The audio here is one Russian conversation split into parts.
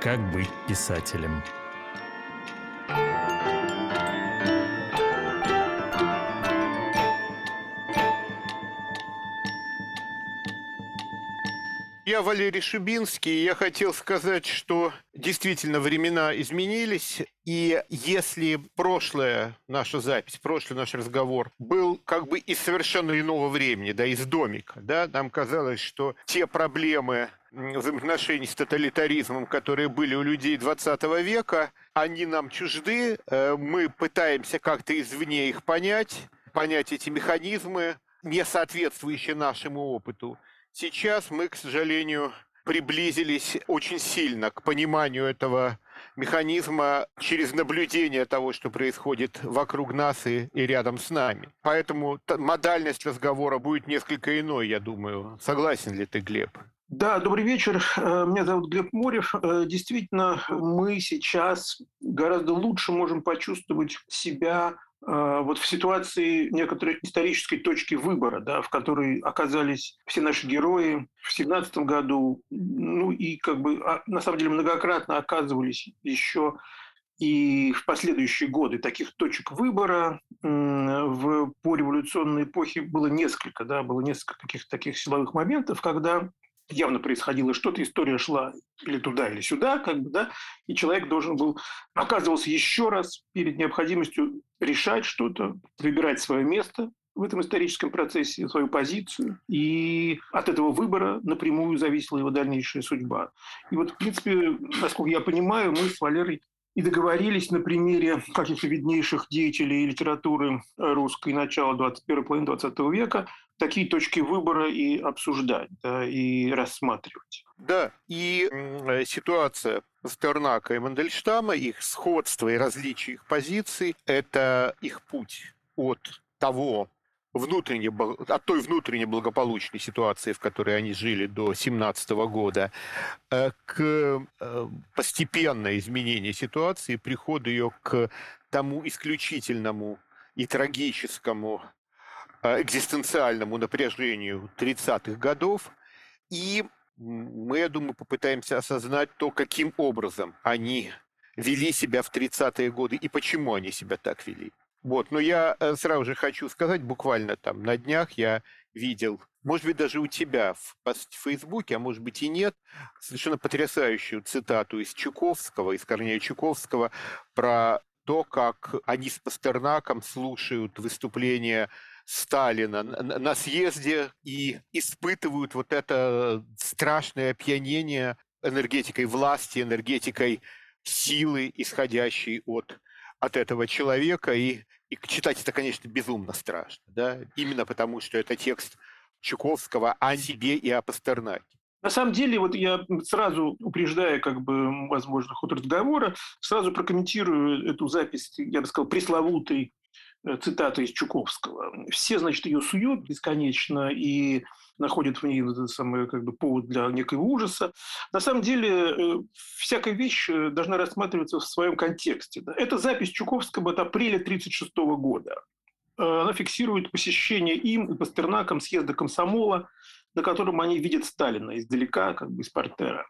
Как быть писателем? Я Валерий Шубинский, и я хотел сказать, что действительно времена изменились, и если прошлая наша запись, прошлый наш разговор был как бы из совершенно иного времени, да, из домика, да, нам казалось, что те проблемы взаимоотношений с тоталитаризмом, которые были у людей 20 века, они нам чужды, э, мы пытаемся как-то извне их понять, понять эти механизмы, не соответствующие нашему опыту. Сейчас мы, к сожалению, приблизились очень сильно к пониманию этого механизма через наблюдение того, что происходит вокруг нас и, и рядом с нами. Поэтому модальность разговора будет несколько иной, я думаю. Согласен ли ты, Глеб? Да, добрый вечер. Э, меня зовут Глеб Морев. Э, действительно, мы сейчас гораздо лучше можем почувствовать себя вот в ситуации некоторой исторической точки выбора, да, в которой оказались все наши герои в 17 году, ну и как бы а, на самом деле многократно оказывались еще и в последующие годы таких точек выбора. В пореволюционной эпохе было несколько, да, было несколько каких-то таких силовых моментов, когда явно происходило что-то, история шла или туда, или сюда, как бы, да, и человек должен был, оказывался еще раз перед необходимостью решать что-то, выбирать свое место в этом историческом процессе, свою позицию, и от этого выбора напрямую зависела его дальнейшая судьба. И вот, в принципе, насколько я понимаю, мы с Валерой и договорились на примере каких-то виднейших деятелей литературы русской начала 21 половины 20 века такие точки выбора и обсуждать, да, и рассматривать. Да, и ситуация Пастернака и Мандельштама, их сходство и различие их позиций – это их путь от того, внутренне, от той внутренне благополучной ситуации, в которой они жили до 17 года, э, к э, постепенное изменение ситуации, приходу ее к тому исключительному и трагическому э, экзистенциальному напряжению 30-х годов. И мы, я думаю, попытаемся осознать то, каким образом они вели себя в 30-е годы и почему они себя так вели. Вот, но я э, сразу же хочу сказать, буквально там на днях я видел, может быть, даже у тебя в, в Фейсбуке, а может быть и нет, совершенно потрясающую цитату из Чуковского, из Корнея Чуковского про то, как они с Пастернаком слушают выступление Сталина на съезде и испытывают вот это страшное опьянение энергетикой власти, энергетикой силы, исходящей от от этого человека, и, и читать это, конечно, безумно страшно, да, именно потому, что это текст Чуковского о себе и о Пастернаке. На самом деле, вот я сразу упреждая, как бы, возможно, ход разговора, сразу прокомментирую эту запись, я бы сказал, пресловутой э, цитаты из Чуковского. Все, значит, ее суют бесконечно, и находит в ней самый как бы, повод для некого ужаса. На самом деле, э, всякая вещь э, должна рассматриваться в своем контексте. Это запись Чуковского от апреля 1936 года. Она фиксирует посещение им и Пастернаком съезда комсомола, на котором они видят Сталина издалека, как бы из портера.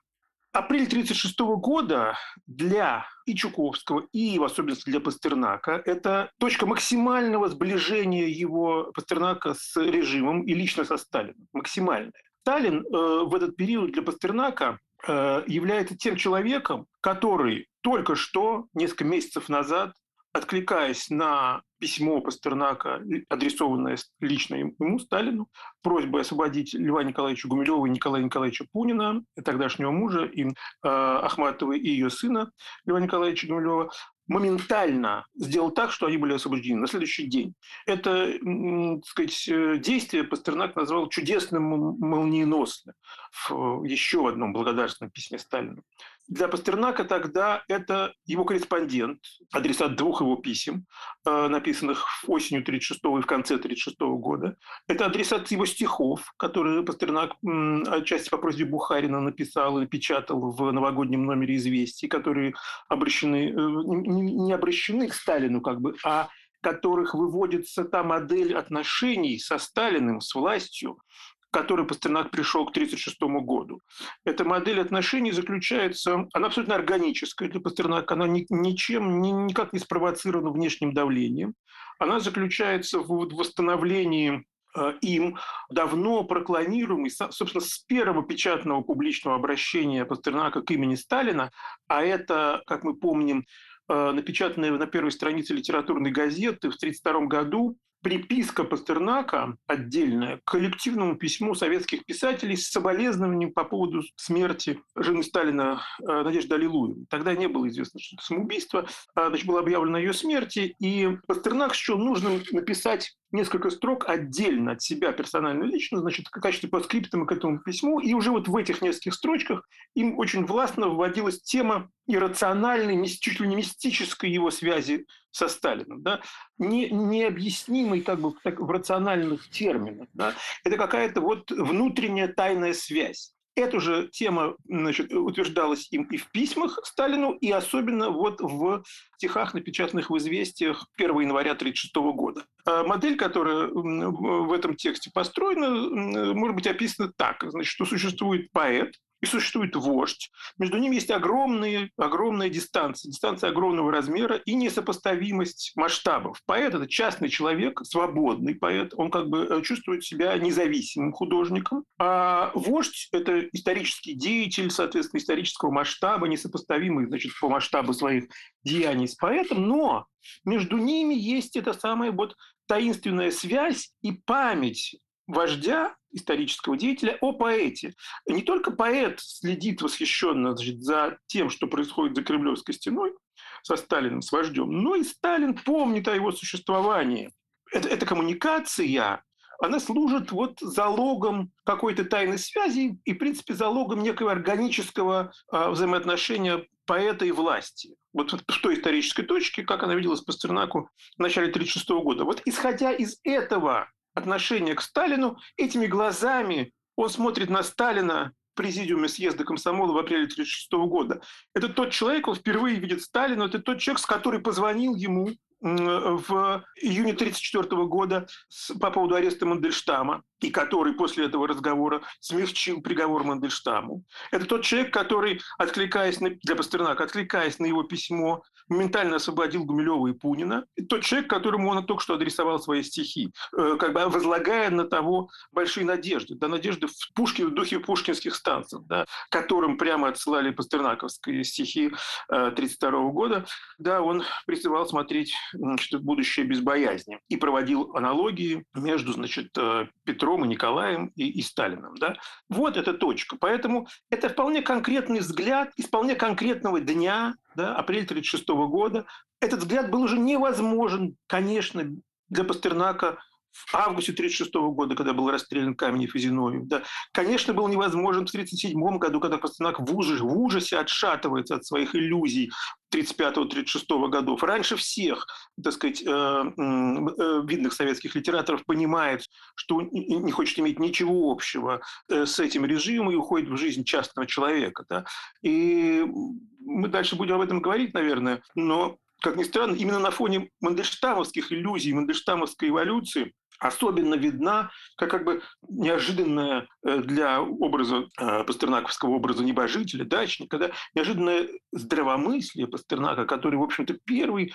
Апрель 1936 года для и Чуковского, и в особенности для Пастернака, это точка максимального сближения его Пастернака с режимом и лично со Сталином. Максимальная. Сталин э, в этот период для Пастернака э, является тем человеком, который только что, несколько месяцев назад, откликаясь на письмо Пастернака, адресованное лично ему, Сталину, просьбой освободить Льва Николаевича Гумилева и Николая Николаевича Пунина, тогдашнего мужа, и э, Ахматовой и ее сына Льва Николаевича Гумилева, моментально сделал так, что они были освобождены на следующий день. Это так сказать, э, действие Пастернак назвал чудесным, молниеносным в еще одном благодарственном письме Сталину. Для Пастернака тогда это его корреспондент, адресат двух его писем, э, написанных осенью 36 и в конце 36 года. Это адресат его стихов, которые Пастернак отчасти по просьбе Бухарина написал и печатал в новогоднем номере «Известий», которые обращены, э, не обращены к Сталину, как бы, а которых выводится та модель отношений со Сталиным, с властью, к которой Пастернак пришел к 1936 году. Эта модель отношений заключается, она абсолютно органическая для Пастернака, она ни, ничем, ни, никак не спровоцирована внешним давлением. Она заключается в восстановлении Э, им давно прокламируемый, собственно, с первого печатного публичного обращения Пастернака к имени Сталина, а это, как мы помним, э, напечатанное на первой странице литературной газеты в 1932 году, приписка Пастернака отдельная к коллективному письму советских писателей с соболезнованием по поводу смерти жены Сталина э, Надежды Аллилуевой. Тогда не было известно, что это самоубийство. А, значит, было объявлено ее смерти, и Пастернак счел нужным написать несколько строк отдельно от себя персонально лично, значит, в качестве подскриптума к этому письму. И уже вот в этих нескольких строчках им очень властно вводилась тема иррациональной, чуть ли не мистической его связи со Сталином, да, не, необъяснимой как бы так, в рациональных терминах. Да. Это какая-то вот внутренняя тайная связь. Эта же тема значит, утверждалась им и в письмах Сталину, и особенно вот в стихах, напечатанных в «Известиях» 1 января 1936 года. А модель, которая в этом тексте построена, может быть описана так, значит, что существует поэт, и существует вождь. Между ними есть огромные, огромная дистанция, дистанция огромного размера и несопоставимость масштабов. Поэт – это частный человек, свободный поэт, он как бы э, чувствует себя независимым художником. А вождь – это исторический деятель, соответственно, исторического масштаба, несопоставимый значит, по масштабу своих деяний с поэтом, но между ними есть эта самая вот таинственная связь и память вождя, исторического деятеля, о поэте. Не только поэт следит восхищенно значит, за тем, что происходит за Кремлевской стеной со Сталиным, с вождем, но и Сталин помнит о его существовании. Это, эта коммуникация, она служит вот залогом какой-то тайной связи и, в принципе, залогом некого органического э, взаимоотношения поэта и власти. Вот в той исторической точке, как она виделась Пастернаку в начале 1936 года. Вот исходя из этого отношение к Сталину, этими глазами он смотрит на Сталина в президиуме съезда комсомола в апреле 1936 года. Это тот человек, он впервые видит Сталина, это тот человек, с который позвонил ему в июне 1934 года по поводу ареста Мандельштама, и который после этого разговора смягчил приговор Мандельштаму. Это тот человек, который, откликаясь на, для Пастернака, откликаясь на его письмо, моментально освободил Гумилева и Пунина. Тот человек, которому он только что адресовал свои стихи, э, как бы возлагая на того большие надежды. Да, надежды в Пушкин, в духе пушкинских станций, да, которым прямо отсылали пастернаковские стихи 1932 э, года. Да, он призывал смотреть значит, будущее без боязни и проводил аналогии между значит, э, Петром и Николаем и, и Сталином. Да? Вот эта точка. Поэтому это вполне конкретный взгляд из вполне конкретного дня, да, апрель 1936 года. Этот взгляд был уже невозможен, конечно, для Пастернака в августе 1936 года, когда был расстрелян Каменев и Зиновьев. Да. Конечно, был невозможен в 1937 году, когда Пастернак в ужасе, в ужасе отшатывается от своих иллюзий 1935-1936 годов. Раньше всех, так сказать, э, э, видных советских литераторов понимает, что не хочет иметь ничего общего э, с этим режимом и уходит в жизнь частного человека. Да. И мы дальше будем об этом говорить, наверное, но как ни странно, именно на фоне мандельштамовских иллюзий, мандельштамовской эволюции особенно видна как, как бы неожиданная э, для образа э, пастернаковского образа небожителя, дачника, да, неожиданное здравомыслие Пастернака, который, в общем-то, первый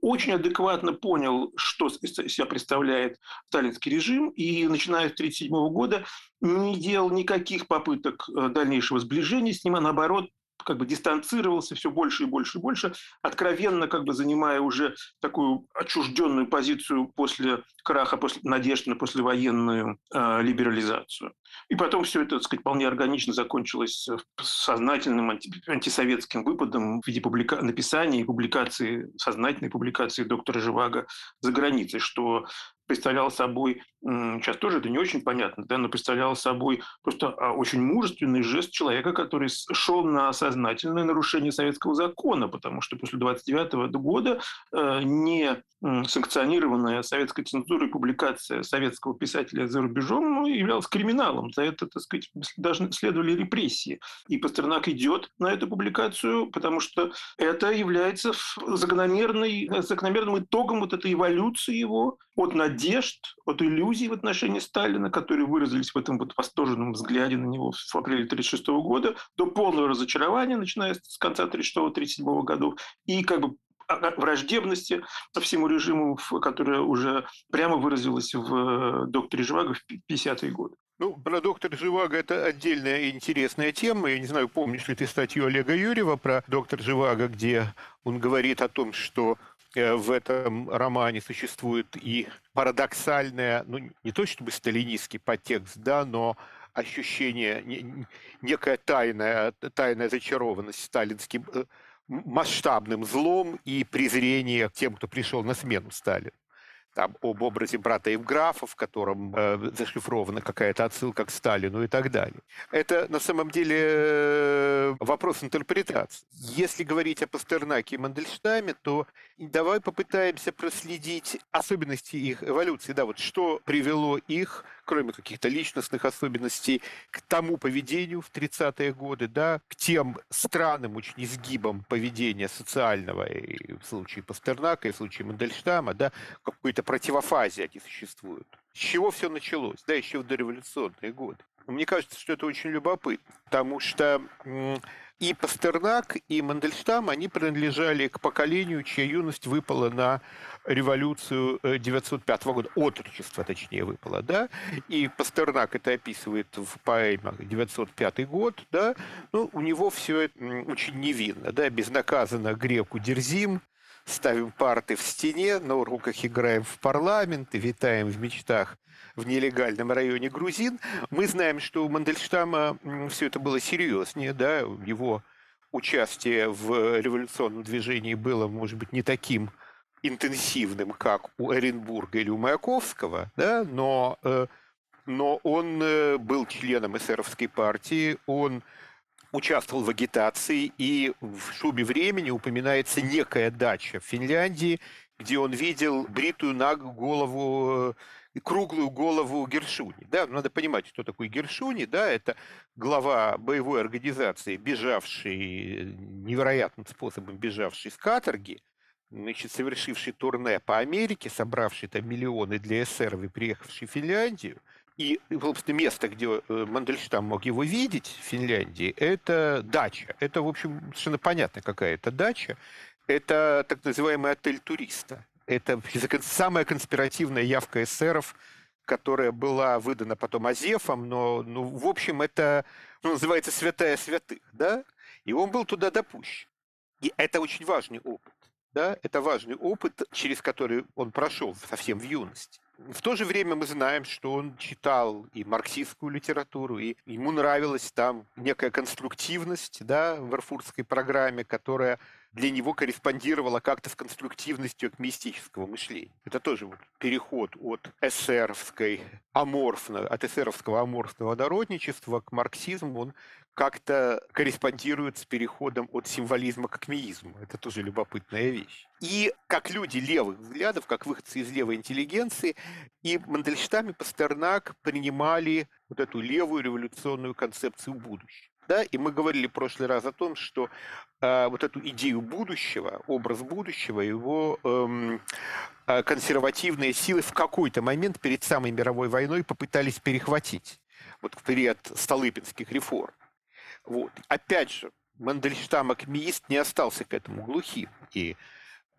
очень адекватно понял, что себя представляет сталинский режим, и начиная с 1937 года не делал никаких попыток э, дальнейшего сближения с ним, а наоборот как бы дистанцировался все больше и больше и больше, откровенно как бы занимая уже такую отчужденную позицию после краха, после надежды на послевоенную э, либерализацию. И потом все это, так сказать, вполне органично закончилось сознательным анти антисоветским выпадом в виде публика... написания и публикации, сознательной публикации доктора Живаго за границей, что представлял собой, сейчас тоже это не очень понятно, да, но представлял собой просто а, очень мужественный жест человека, который шел на сознательное нарушение советского закона, потому что после 29 года э, не санкционированная советской цензурой публикация советского писателя за рубежом ну, являлась криминалом. За это, так сказать, должны следовали репрессии. И Пастернак идет на эту публикацию, потому что это является закономерной, закономерным итогом вот этой эволюции его от надежд, от иллюзий в отношении Сталина, которые выразились в этом вот восторженном взгляде на него в апреле 1936 года, до полного разочарования, начиная с конца 1936-1937 годов, и как бы враждебности по всему режиму, которая уже прямо выразилась в э, «Докторе Живаго» в 50-е годы. Ну, про доктора Живаго это отдельная интересная тема. Я не знаю, помнишь ли ты статью Олега Юрьева про доктор Живаго, где он говорит о том, что в этом романе существует и парадоксальная, ну, не то чтобы сталинистский подтекст, да, но ощущение, некая тайная, тайная зачарованность сталинским э, масштабным злом и презрение к тем, кто пришел на смену Сталину там, об образе брата Евграфа, в котором э, зашифрована какая-то отсылка к Сталину и так далее. Это на самом деле э, вопрос интерпретации. Если говорить о Пастернаке и Мандельштаме, то давай попытаемся проследить особенности их эволюции. Да, вот что привело их, кроме каких-то личностных особенностей, к тому поведению в 30-е годы, да, к тем странным очень изгибам поведения социального, и в случае Пастернака, и в случае Мандельштама, да, какой-то противофазе они существуют. С чего все началось? Да, еще в дореволюционные годы. Мне кажется, что это очень любопытно, потому что и Пастернак, и Мандельштам, они принадлежали к поколению, чья юность выпала на революцию 905 э, года, отрочество, точнее, выпало, да, и Пастернак это описывает в поэмах 905 год, да, ну, у него все это очень невинно, да, безнаказанно греку дерзим, ставим парты в стене, на уроках играем в парламент и витаем в мечтах в нелегальном районе грузин. Мы знаем, что у Мандельштама все это было серьезнее, да, его участие в революционном движении было, может быть, не таким интенсивным, как у Оренбурга или у Маяковского, да, но, э, но он э, был членом эсеровской партии, он участвовал в агитации, и в «Шубе времени» упоминается некая дача в Финляндии, где он видел бритую на голову круглую голову Гершуни. Да, надо понимать, кто такой Гершуни. Да, это глава боевой организации, бежавший невероятным способом бежавший с каторги, значит, совершивший турне по Америке, собравший там миллионы для эсеров и приехавший в Финляндию – и, собственно, место, где э, Мандельштам мог его видеть в Финляндии, это дача. Это, в общем, совершенно понятно, какая это дача. Это так называемый отель туриста. Это самая конспиративная явка эсеров, которая была выдана потом Азефом, но, ну, в общем, это ну, называется святая святых, да? И он был туда допущен. И это очень важный опыт, да? Это важный опыт, через который он прошел совсем в юности. В то же время мы знаем, что он читал и марксистскую литературу, и ему нравилась там некая конструктивность да, в эрфуртской программе, которая для него корреспондировала как-то с конструктивностью к мистического мышления. Это тоже вот переход от эсеровской аморфно, от эсеровского аморфного народничества к марксизму, он как-то корреспондирует с переходом от символизма к акмеизму. Это тоже любопытная вещь. И как люди левых взглядов, как выходцы из левой интеллигенции, и Мандельштам и Пастернак принимали вот эту левую революционную концепцию будущего. Да, и мы говорили в прошлый раз о том, что э, вот эту идею будущего, образ будущего, его эм, э, консервативные силы в какой-то момент перед самой мировой войной попытались перехватить вот в период Столыпинских реформ. Вот. Опять же, Мандельштам акмеист не остался к этому глухим. И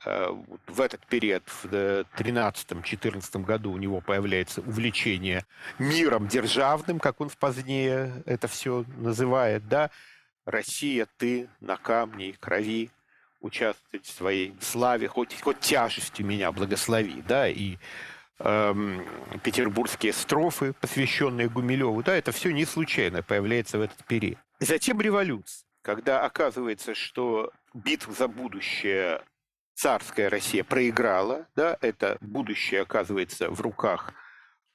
в этот период, в 13-14 году, у него появляется увлечение миром державным, как он позднее это все называет, да, Россия, ты на камне и крови участвовать в своей славе, хоть, хоть тяжестью меня благослови, да, и эм, петербургские строфы, посвященные Гумилеву, да, это все не случайно появляется в этот период. Затем революция, когда оказывается, что битву за будущее царская Россия проиграла, да, это будущее оказывается в руках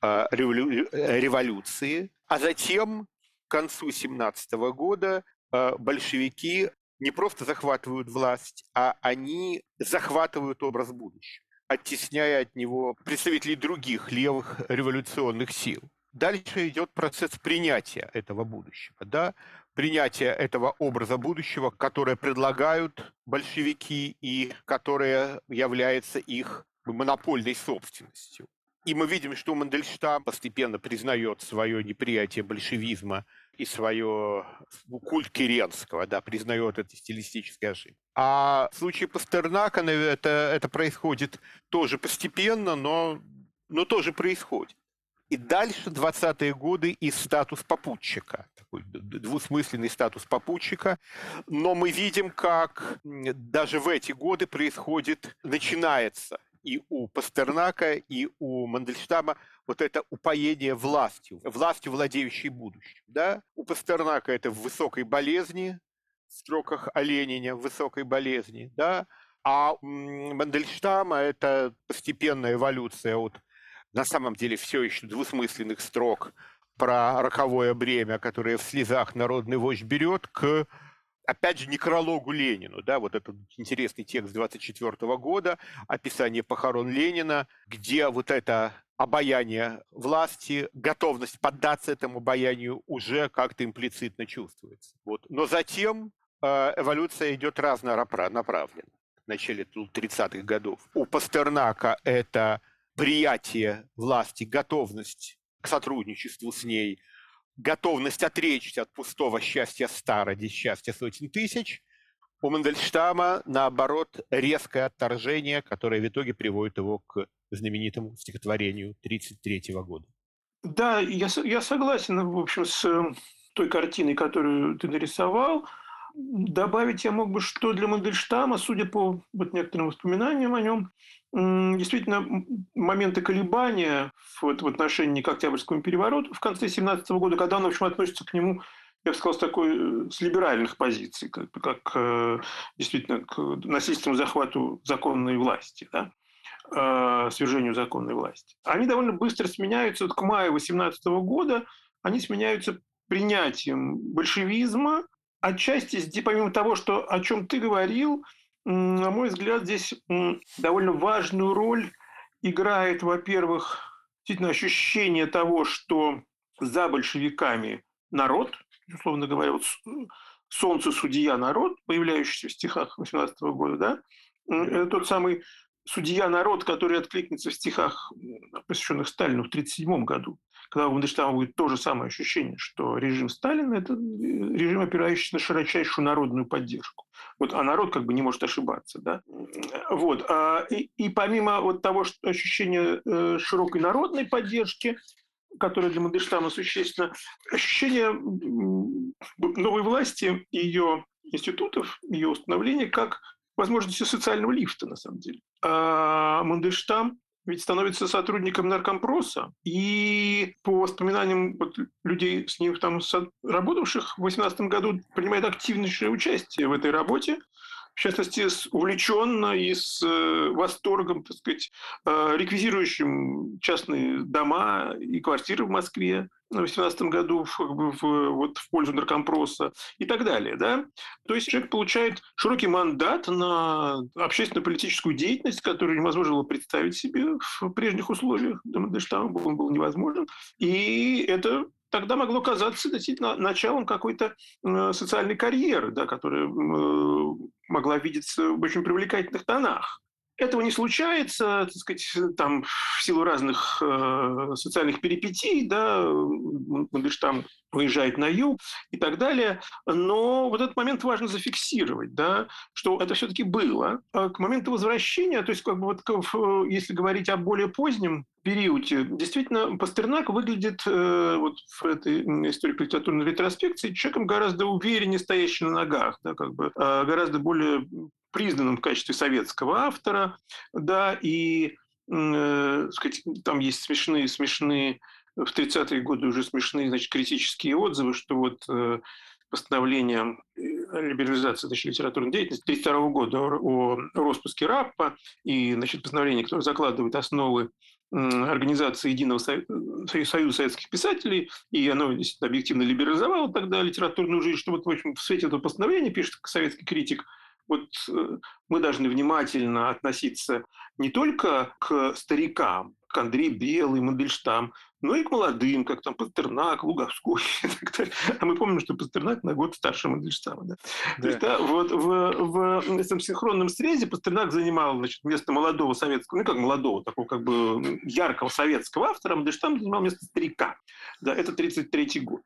э, револю... революции, а затем к концу 17 года э, большевики не просто захватывают власть, а они захватывают образ будущего, оттесняя от него представителей других левых революционных сил. Дальше идет процесс принятия этого будущего. Да? Принятия этого образа будущего, которое предлагают большевики и которое является их монопольной собственностью. И мы видим, что Мандельштам постепенно признает свое неприятие большевизма и свое культ Керенского, да, признает это стилистической ошибкой. А в случае Пастернака это, это происходит тоже постепенно, но, но тоже происходит. И дальше 20-е годы и статус попутчика, такой двусмысленный статус попутчика. Но мы видим, как даже в эти годы происходит, начинается и у Пастернака, и у Мандельштама вот это упоение властью, властью, владеющей будущим. Да? У Пастернака это в высокой болезни, в строках о Ленине, в высокой болезни, да? а у Мандельштама это постепенная эволюция от, на самом деле, все еще двусмысленных строк про роковое бремя, которое в слезах народный вождь берет, к опять же, некрологу Ленину, да, вот этот интересный текст 24 года, описание похорон Ленина, где вот это обаяние власти, готовность поддаться этому обаянию уже как-то имплицитно чувствуется. Вот. Но затем э, эволюция идет разнонаправленно в начале 30-х годов. У Пастернака это приятие власти, готовность к сотрудничеству с ней, готовность отречься от пустого счастья ста ради счастья сотен тысяч. У Мандельштама, наоборот, резкое отторжение, которое в итоге приводит его к знаменитому стихотворению 1933 года. Да, я, я согласен, в общем, с э, той картиной, которую ты нарисовал. Добавить я мог бы, что для Мандельштама, судя по вот некоторым воспоминаниям о нем, действительно моменты колебания в, в отношении к Октябрьскому перевороту в конце 17 года, когда он, в общем, относится к нему я бы сказал, с такой, э, с либеральных позиций, как, как э, действительно к насильственному захвату законной власти, да, э, свержению законной власти. Они довольно быстро сменяются, вот к маю 18 года они сменяются принятием большевизма, отчасти, помимо того, что, о чем ты говорил, на мой взгляд, здесь довольно важную роль играет, во-первых, действительно ощущение того, что за большевиками народ, условно говоря, вот солнце, судья, народ, появляющийся в стихах 18 года, да, это тот самый судья народ, который откликнется в стихах, посвященных Сталину в 1937 году когда у будет то же самое ощущение, что режим Сталина – это режим, опирающийся на широчайшую народную поддержку. Вот, а народ как бы не может ошибаться. Да? Вот. А, и, и помимо вот того что ощущения э, широкой народной поддержки, которое для Мандельштама существенно, ощущение новой власти и ее институтов, ее установления как возможности социального лифта, на самом деле. А Мандельштам ведь становится сотрудником наркомпроса, и по воспоминаниям вот людей с ним там работавших в 2018 году принимает активнейшее участие в этой работе, в частности, с увлеченно и с э, восторгом, так сказать, э, реквизирующим частные дома и квартиры в Москве 2018 году в, в, вот, в пользу наркомпроса и так далее. Да? То есть человек получает широкий мандат на общественно-политическую деятельность, которую невозможно было представить себе в прежних условиях. Мандельштама он был невозможен. И это тогда могло казаться действительно началом какой-то э, социальной карьеры, да, которая э, могла видеться в очень привлекательных тонах. Этого не случается, так сказать, там, в силу разных э, социальных перипетий, да, Мандельштам выезжает на юг и так далее. Но вот этот момент важно зафиксировать, да, что это все-таки было. А к моменту возвращения, то есть, как бы вот, если говорить о более позднем периоде, действительно, Пастернак выглядит э, вот в этой историко-литературной ретроспекции человеком гораздо увереннее стоящим на ногах, да, как бы, э, гораздо более признанным в качестве советского автора, да, и э, сказать, там есть смешные, смешные в 30-е годы уже смешные, значит, критические отзывы, что вот э, постановление э, либерализации значит, литературной деятельности 1932 года о, о распуске РАППа и значит, постановление, которое закладывает основы организации Единого Союза Советских Писателей, и оно действительно объективно либерализовало тогда литературную жизнь, что вот в, общем, в свете этого постановления, пишет советский критик, вот э, мы должны внимательно относиться не только к старикам, как Андрей Белый, Мандельштам, но и к молодым, как там Пастернак, Луговской и так далее. А мы помним, что Пастернак на год старше Мандельштама. Да? Да. То есть, да, вот в, в, в этом синхронном срезе Пастернак занимал значит, место молодого советского, ну как молодого, такого как бы яркого советского автора, Мандельштам занимал место старика. Да, это 1933 год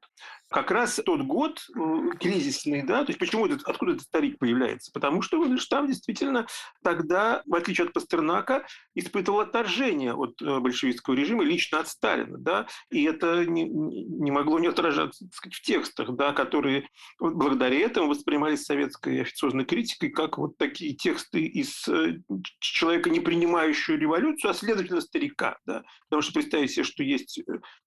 как раз тот год э, кризисный, да, то есть почему этот, откуда этот старик появляется? Потому что Мандельштам действительно тогда, в отличие от Пастернака, испытывал отторжение от э, большевистского режима лично от Сталина, да, и это не, не могло не отражаться так сказать, в текстах, да, которые благодаря этому воспринимались советской официозной критикой как вот такие тексты из э, человека, не принимающего революцию, а следовательно старика, да, потому что представить себе, что есть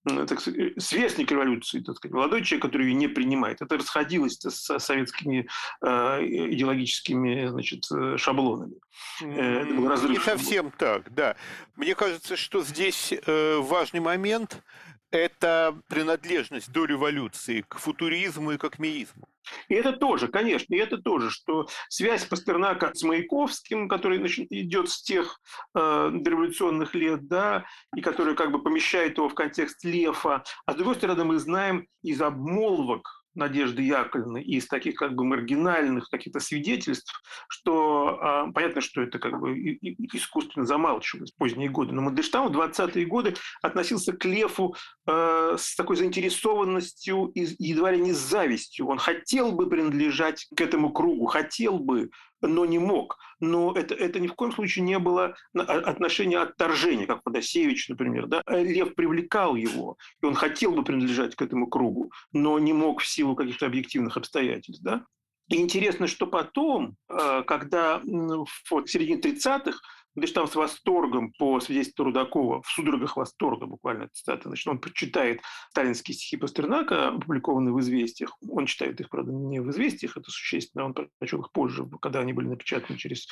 так сказать, сверстник революции, так сказать, молодой человек, который ее не принимает. Это расходилось с советскими э, идеологическими значит, э, шаблонами. Э. Не совсем так, да. Мне кажется, что здесь важный момент – это принадлежность до революции к футуризму и к акмеизму. И это тоже, конечно, и это тоже, что связь Пастернака с Маяковским, который идет с тех э, революционных лет, да, и который как бы помещает его в контекст Лефа. А с другой стороны, мы знаем из обмолвок Надежды Яковлевны и из таких как бы маргинальных каких-то свидетельств, что э, понятно, что это как бы искусственно замалчивалось в поздние годы, но Мандельштам в 20-е годы относился к Лефу э, с такой заинтересованностью и едва ли не с завистью. Он хотел бы принадлежать к этому кругу, хотел бы но не мог. Но это, это ни в коем случае не было отношение отторжения, как Подосевич, например. Да? Лев привлекал его, и он хотел бы принадлежать к этому кругу, но не мог в силу каких-то объективных обстоятельств. Да? И интересно, что потом, э, когда вот, в середине 30-х Значит, там с восторгом по свидетельству Рудакова, в судорогах восторга буквально цитата, значит, он читает сталинские стихи Пастернака, опубликованные в «Известиях». Он читает их, правда, не в «Известиях», это существенно, он прочел их позже, когда они были напечатаны через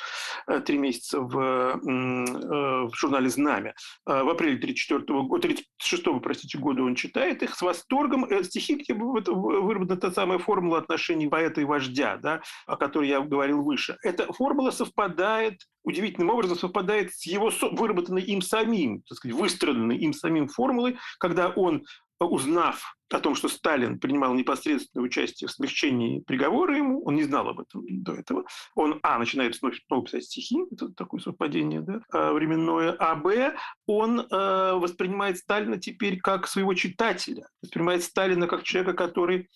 э, три месяца в, э, в журнале «Знамя». Э, в апреле 34 года, 36 простите, года он читает их с восторгом. Стихи, где выработана та самая формула отношений поэта и вождя, да, о которой я говорил выше. Эта формула совпадает удивительным образом совпадает с его выработанной им самим, так сказать, выстраданной им самим формулой, когда он, узнав о том, что Сталин принимал непосредственное участие в смягчении приговора ему, он не знал об этом до этого. Он, а, начинает снова, писать стихи, это такое совпадение да, а, временное, а, б, он э, воспринимает Сталина теперь как своего читателя, воспринимает Сталина как человека, который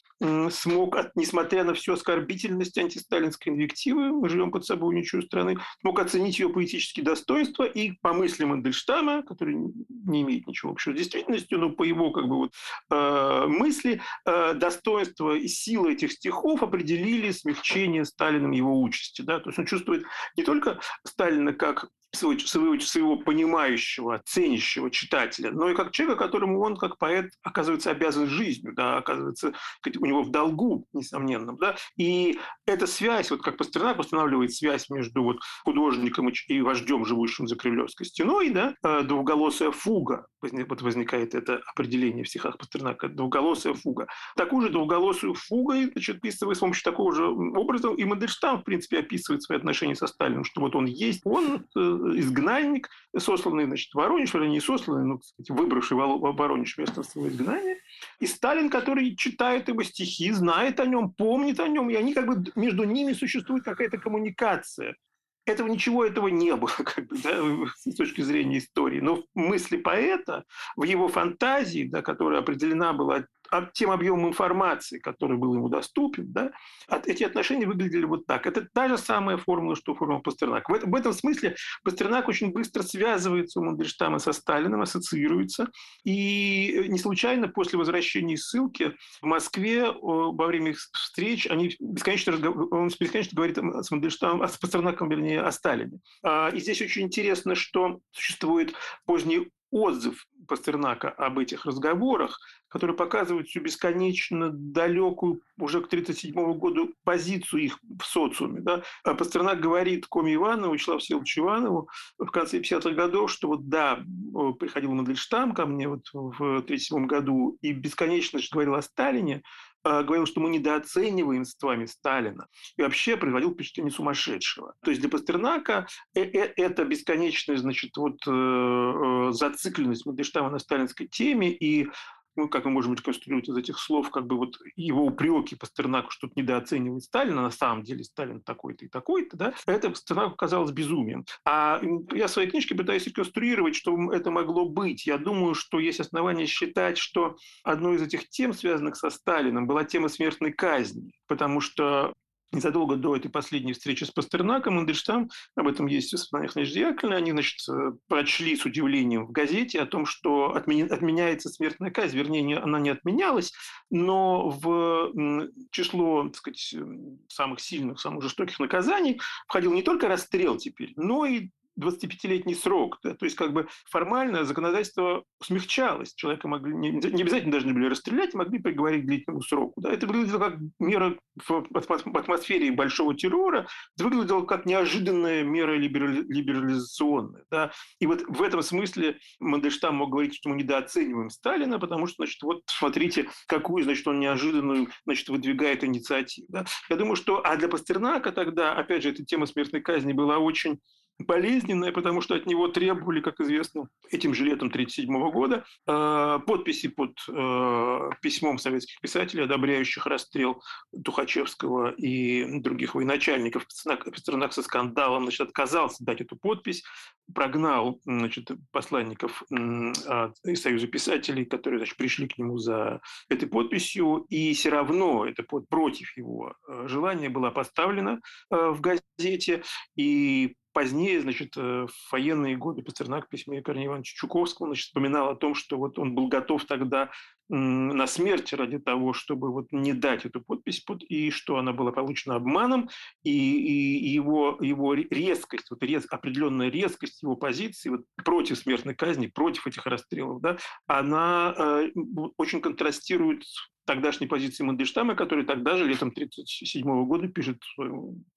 смог, от, несмотря на всю оскорбительность антисталинской инвективы, мы живем под собой ничью страны, смог оценить ее поэтические достоинства и по мыслям Мандельштама, который не имеет ничего общего с действительностью, но по его как бы вот э, мысли, э, достоинство и сила этих стихов определили смягчение Сталиным его участи. Да? То есть он чувствует не только Сталина как своего, своего, понимающего, ценящего читателя, но и как человека, которому он, как поэт, оказывается обязан жизнью, да, оказывается у него в долгу, несомненном. Да? И эта связь, вот как Пастернак устанавливает связь между вот художником и вождем, живущим за Кремлевской стеной, да, э, двухголосая фуга, вот возникает это определение в стихах Пастернака, двухголосая фуга. Такую же двухголосую фугой значит, описывает с помощью такого же образа и Мандельштам, в принципе, описывает свои отношения со Сталиным, что вот он есть, он э, изгнанник, сосланный, значит, Воронеж, или не сосланный, но, кстати, выбравший Воронеж место своего изгнания. И Сталин, который читает его стихи, знает о нем, помнит о нем, и они как бы между ними существует какая-то коммуникация. Этого ничего этого не было как бы, да, с точки зрения истории. Но в мысли поэта, в его фантазии, да, которая определена была тем объемом информации, который был ему доступен, да, эти отношения выглядели вот так. Это та же самая формула, что формула Пастернака. В, в этом смысле Пастернак очень быстро связывается у Мандельштама со Сталином, ассоциируется. И не случайно после возвращения из ссылки в Москве во время их встреч они бесконечно, он бесконечно говорит с Мандельштамом, с Пастернаком, вернее, о Сталине. А, и здесь очень интересно, что существует поздний отзыв Пастернака об этих разговорах, который показывает всю бесконечно далекую уже к 1937 году позицию их в социуме. Да? А Пастернак говорит Коме Иванову, Вячеславу Всеволодовичу Иванову в конце 50-х годов, что вот да, приходил Мандельштам ко мне вот в 1937 году и бесконечно говорил о Сталине, говорил, что мы недооцениваем с вами Сталина, и вообще производил впечатление сумасшедшего. То есть для Пастернака э -э это бесконечная, значит, вот э зацикленность Мандельштама на сталинской теме и ну, как мы можем реконструировать из этих слов, как бы вот его упреки Пастернаку, что недооценивает Сталина, на самом деле Сталин такой-то и такой-то, да, это Пастернаку казалось безумием. А я в своей книжке пытаюсь реконструировать, что это могло быть. Я думаю, что есть основания считать, что одной из этих тем, связанных со Сталином, была тема смертной казни, потому что незадолго до этой последней встречи с Пастернаком Мандельштам, об этом есть в воспоминаниях Яковлевны, они, значит, э, прочли с удивлением в газете о том, что отменяется смертная казнь, вернее, она не отменялась, но в число, так сказать, самых сильных, самых жестоких наказаний входил не только расстрел теперь, но и 25-летний срок. Да? То есть как бы формально законодательство смягчалось. Человека могли не, не обязательно должны были расстрелять, могли приговорить к длительному сроку. Да? Это выглядело как мера в атмосфере большого террора, это выглядело как неожиданная мера либерализационная. Да? И вот в этом смысле Мандельштам мог говорить, что мы недооцениваем Сталина, потому что, значит, вот смотрите, какую, значит, он неожиданную, значит, выдвигает инициативу. Да? Я думаю, что, а для Пастернака тогда, опять же, эта тема смертной казни была очень болезненное, потому что от него требовали, как известно, этим же летом 1937 года э, подписи под э, письмом советских писателей, одобряющих расстрел Тухачевского и других военачальников. Пастернак со скандалом значит, отказался дать эту подпись, прогнал значит, посланников из Союза писателей, которые значит, пришли к нему за этой подписью, и все равно это против его э, желания была поставлена в газете, и Позднее, значит, э, в военные годы Пастернак в письме Корнея Ивановича Чуковского значит, вспоминал о том, что вот он был готов тогда на смерть ради того, чтобы вот не дать эту подпись, под, и что она была получена обманом, и, и его, его резкость, вот рез, определенная резкость его позиции вот, против смертной казни, против этих расстрелов, да, она э, очень контрастирует тогдашней позиции Мандельштама, который тогда же, летом 1937 года, пишет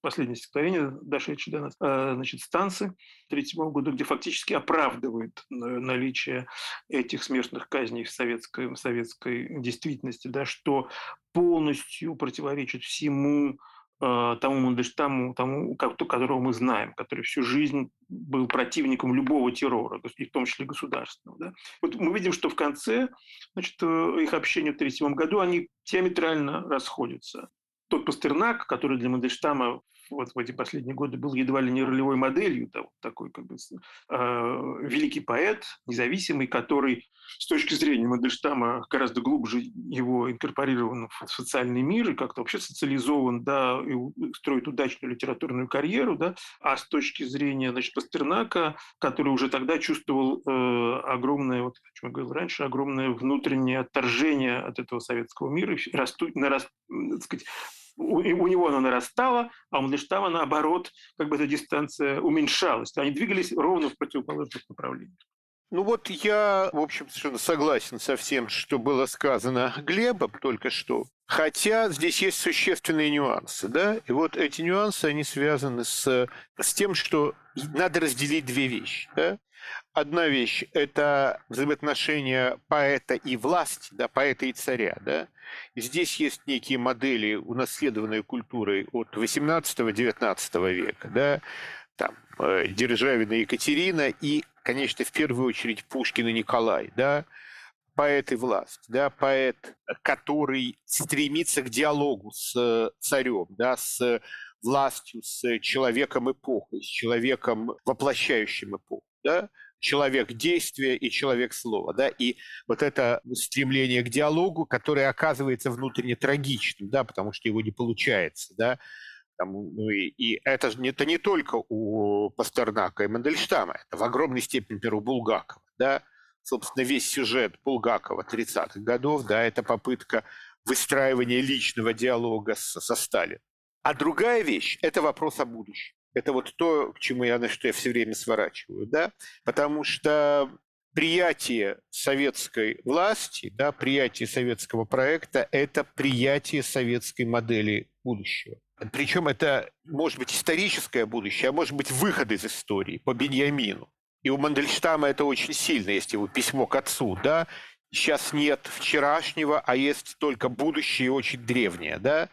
последнее стихотворение, дошедшее до нас, э, значит, станции 1937 года, где фактически оправдывает э, наличие этих смертных казней в советской, в советской действительности, да, что полностью противоречит всему Э, тому Мандельштаму, тому, которого мы знаем, который всю жизнь был противником любого террора, и в том числе государственного. Да? Вот мы видим, что в конце значит, э, их общения в 1937 году они диаметрально расходятся. Тот Пастернак, который для Мандельштама вот в эти последние годы был едва ли не ролевой моделью, да, вот такой как бы, э, великий поэт, независимый, который с точки зрения Мандельштама гораздо глубже его инкорпорирован в социальный мир и как-то вообще социализован, да, и строит удачную литературную карьеру, да, а с точки зрения, значит, Пастернака, который уже тогда чувствовал э, огромное, вот, о чем я говорил раньше, огромное внутреннее отторжение от этого советского мира, растут, нараст, так сказать, у, у него она нарастала, а у Мандельштама, наоборот, как бы эта дистанция уменьшалась. Они двигались ровно в противоположных направлениях. Ну вот я, в общем, совершенно согласен со всем, что было сказано Глебом только что. Хотя здесь есть существенные нюансы, да, и вот эти нюансы, они связаны с, с тем, что надо разделить две вещи, да. Одна вещь – это взаимоотношения поэта и власти, да, поэта и царя, да. И здесь есть некие модели, унаследованные культурой от 18-19 века, да, там, э, Державина Екатерина и конечно, в первую очередь Пушкин и Николай, да, поэт и власть, да, поэт, который стремится к диалогу с э, царем, да, с властью, с человеком эпохи, с человеком, воплощающим эпоху, да, человек действия и человек слова, да, и вот это стремление к диалогу, которое оказывается внутренне трагичным, да, потому что его не получается, да, там, ну и, и это же это не только у Пастернака и Мандельштама, это в огромной степени, например, у Булгакова. Да? Собственно, весь сюжет Булгакова 30-х годов, да, это попытка выстраивания личного диалога с, со Сталином. А другая вещь – это вопрос о будущем. Это вот то, к чему я, на что я все время сворачиваю, да, потому что приятие советской власти, да, приятие советского проекта – это приятие советской модели будущего. Причем это может быть историческое будущее, а может быть выход из истории по Беньямину. И у Мандельштама это очень сильно, есть его письмо к отцу, да, сейчас нет вчерашнего, а есть только будущее очень древнее, да?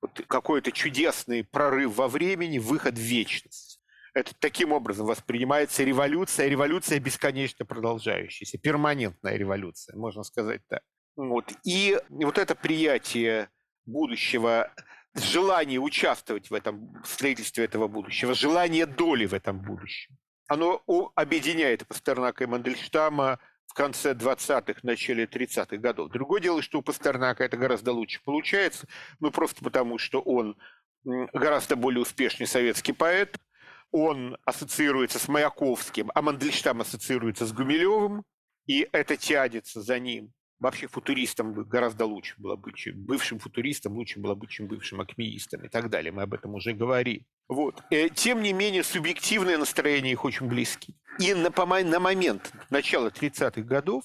Вот какой-то чудесный прорыв во времени, выход в вечность. Это таким образом воспринимается революция, революция бесконечно продолжающаяся, перманентная революция, можно сказать так. Вот. И вот это приятие будущего, желание участвовать в этом в строительстве этого будущего, желание доли в этом будущем, оно объединяет Пастернака и Мандельштама в конце 20-х, начале 30-х годов. Другое дело, что у Пастернака это гораздо лучше получается, ну просто потому, что он гораздо более успешный советский поэт, он ассоциируется с Маяковским, а Мандельштам ассоциируется с Гумилевым, и это тянется за ним. Вообще футуристам гораздо лучше было быть, чем бывшим футуристам лучше было быть, чем бывшим акмеистом и так далее. Мы об этом уже говорили. Вот. Э, тем не менее, субъективное настроение их очень близки. И на, на момент начала 30-х годов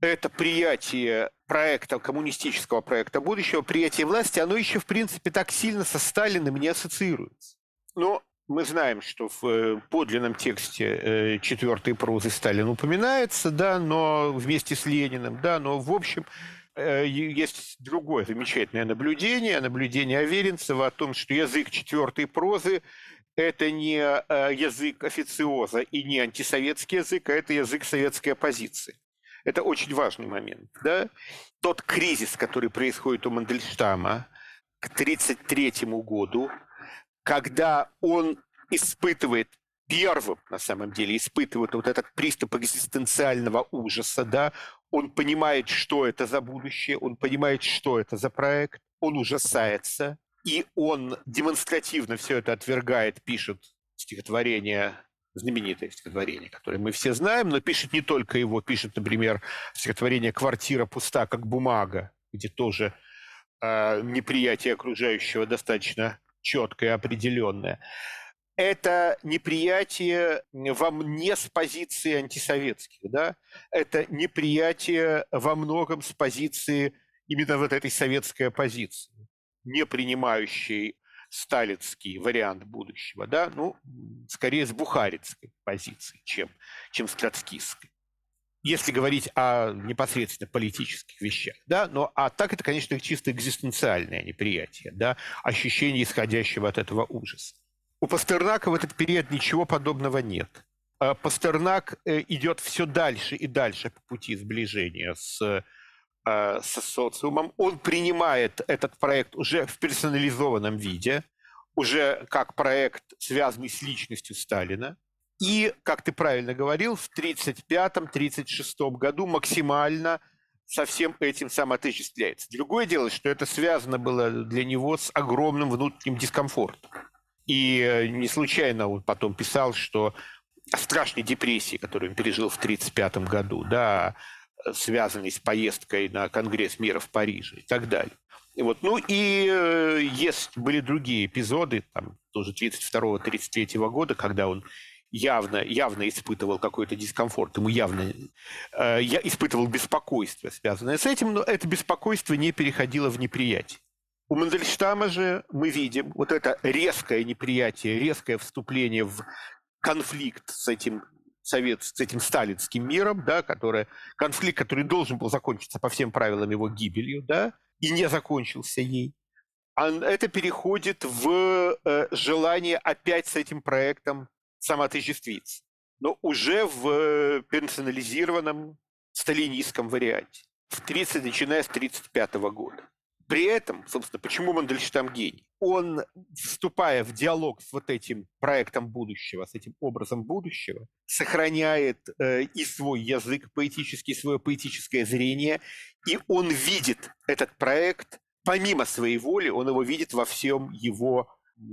это приятие проекта, коммунистического проекта будущего, приятие власти, оно еще, в принципе, так сильно со Сталиным не ассоциируется. Но мы знаем, что в э, подлинном тексте э, четвертой прозы Сталин упоминается, да, но вместе с Лениным, да, но в общем э, есть другое замечательное наблюдение, наблюдение Аверинцева о том, что язык четвертой прозы это не язык официоза и не антисоветский язык, а это язык советской оппозиции. Это очень важный момент. Да? Тот кризис, который происходит у Мандельштама к 1933 году, когда он испытывает первым, на самом деле, испытывает вот этот приступ экзистенциального ужаса, да, он понимает, что это за будущее, он понимает, что это за проект, он ужасается, и он демонстративно все это отвергает, пишет стихотворение, знаменитое стихотворение, которое мы все знаем, но пишет не только его, пишет, например, стихотворение «Квартира пуста, как бумага», где тоже э, неприятие окружающего достаточно четкое, определенное. Это неприятие вам не с позиции антисоветских, да? это неприятие во многом с позиции именно вот этой советской оппозиции, не принимающей сталинский вариант будущего, да, ну, скорее с бухарицкой позиции, чем, чем с троцкистской если говорить о непосредственно политических вещах, да, но а так это, конечно, чисто экзистенциальное неприятие, да, ощущение исходящего от этого ужаса. У Пастернака в этот период ничего подобного нет. А Пастернак э, идет все дальше и дальше по пути сближения с, э, с социумом. Он принимает этот проект уже в персонализованном виде, уже как проект, связанный с личностью Сталина. И, как ты правильно говорил, в 1935-1936 году максимально со всем этим самоотождествляется. Другое дело, что это связано было для него с огромным внутренним дискомфортом. И э, не случайно он потом писал, что о страшной депрессии, которую он пережил в 1935 году, да, связанной с поездкой на Конгресс мира в Париже и так далее. И вот, ну и э, есть были другие эпизоды, там, тоже 32-33 года, когда он явно, явно испытывал какой-то дискомфорт, ему явно э, я испытывал беспокойство, связанное с этим, но это беспокойство не переходило в неприятие. У Мандельштама же мы видим вот это резкое неприятие, резкое вступление в конфликт с этим совет с этим сталинским миром, да, который, конфликт, который должен был закончиться по всем правилам его гибелью, да, и не закончился ей. А это переходит в э, желание опять с этим проектом самоотождествиться, но уже в э, персонализированном сталинистском варианте, в 30, начиная с 1935 года. При этом, собственно, почему Мандельштам гений? Он, вступая в диалог с вот этим проектом будущего, с этим образом будущего, сохраняет э, и свой язык поэтический, свое поэтическое зрение, и он видит этот проект, помимо своей воли, он его видит во всем его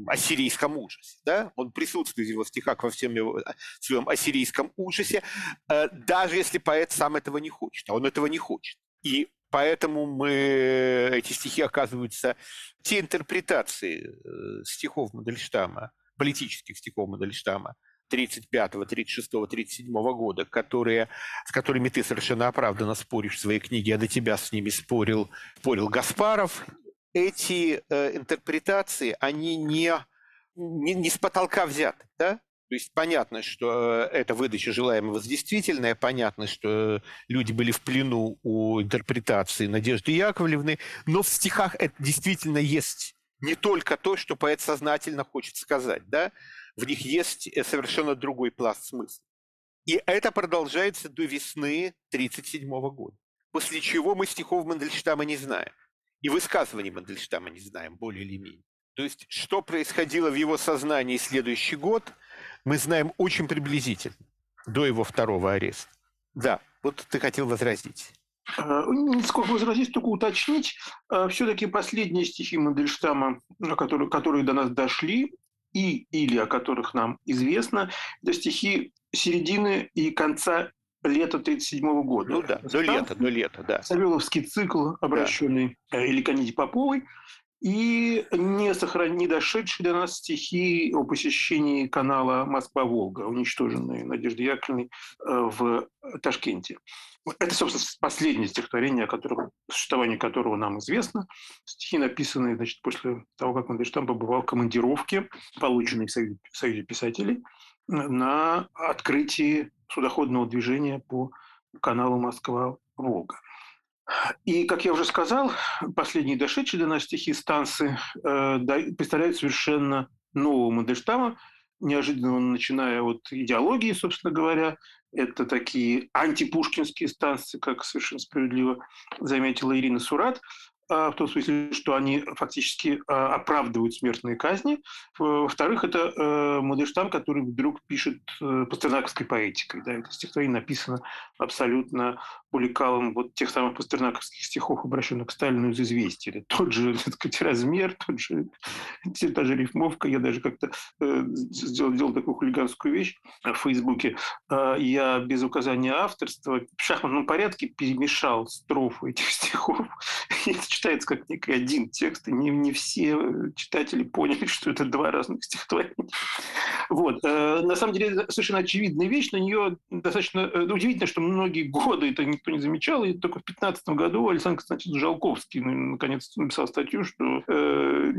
ассирийском ужасе. Да? Он присутствует в его стихах во всем его, э, своем ассирийском ужасе, э, даже если поэт сам этого не хочет, а он этого не хочет. И поэтому мы, эти стихи оказываются те интерпретации э, стихов Мандельштама, политических стихов Мандельштама, 35, 36, 37 года, которые, с которыми ты совершенно оправданно споришь в своей книге, а до тебя с ними спорил, спорил Гаспаров, эти э, интерпретации, они не, не, не с потолка взяты. Да? То есть понятно, что э, это выдача желаемого с действительное, понятно, что люди были в плену у интерпретации Надежды Яковлевны, но в стихах это действительно есть не только то, что поэт сознательно хочет сказать, да? В них есть э, совершенно другой пласт смысла. И это продолжается до весны 1937 года. После чего мы стихов Мандельштама не знаем. И высказываний Мандельштама не знаем, более или менее. То есть, что происходило в его сознании следующий год – мы знаем очень приблизительно, до его второго ареста. Да, вот ты хотел возразить. Э, не сколько возразить, только уточнить. Э, Все-таки последние стихи Мандельштама, которые, которые до нас дошли, и или о которых нам известно, это стихи середины и конца лета 1937 года. Ну да, до лета, до лета, да. Савеловский цикл, обращенный да. Э, Эликониде Поповой, и не, сохран... не дошедшие до нас стихи о посещении канала Москва-Волга, уничтоженные Надеждой Яковлевной э, в Ташкенте. Это, собственно, последнее стихотворение, о котором, существование которого нам известно. Стихи, написанные значит, после того, как Мандельштам побывал в командировке, полученной в Союзе, в Союзе писателей, на открытии судоходного движения по каналу Москва-Волга. И, как я уже сказал, последние дошедшие до нас стихи станции э, представляют совершенно нового Мандельштама, неожиданно начиная от идеологии, собственно говоря. Это такие антипушкинские станции, как совершенно справедливо заметила Ирина Сурат. А, в том смысле, что они фактически а, оправдывают смертные казни. Во-вторых, это э, Мандельштам, который вдруг пишет э, пастернаковской поэтикой. Да, это стихотворение написано абсолютно по лекалам вот тех самых пастернаковских стихов, обращенных к Сталину из «Известия». Это тот же так сказать, размер, тот же, та же рифмовка. Я даже как-то э, сделал, сделал такую хулиганскую вещь в Фейсбуке. Я без указания авторства в шахматном порядке перемешал строфы этих стихов. Читается как некий один текст, и не, не все читатели поняли, что это два разных стихотворения. Вот. Э, на самом деле, совершенно очевидная вещь, на нее достаточно э, удивительно, что многие годы это никто не замечал, и только в 2015 году Александр Константинович Жалковский ну, наконец написал статью, что э,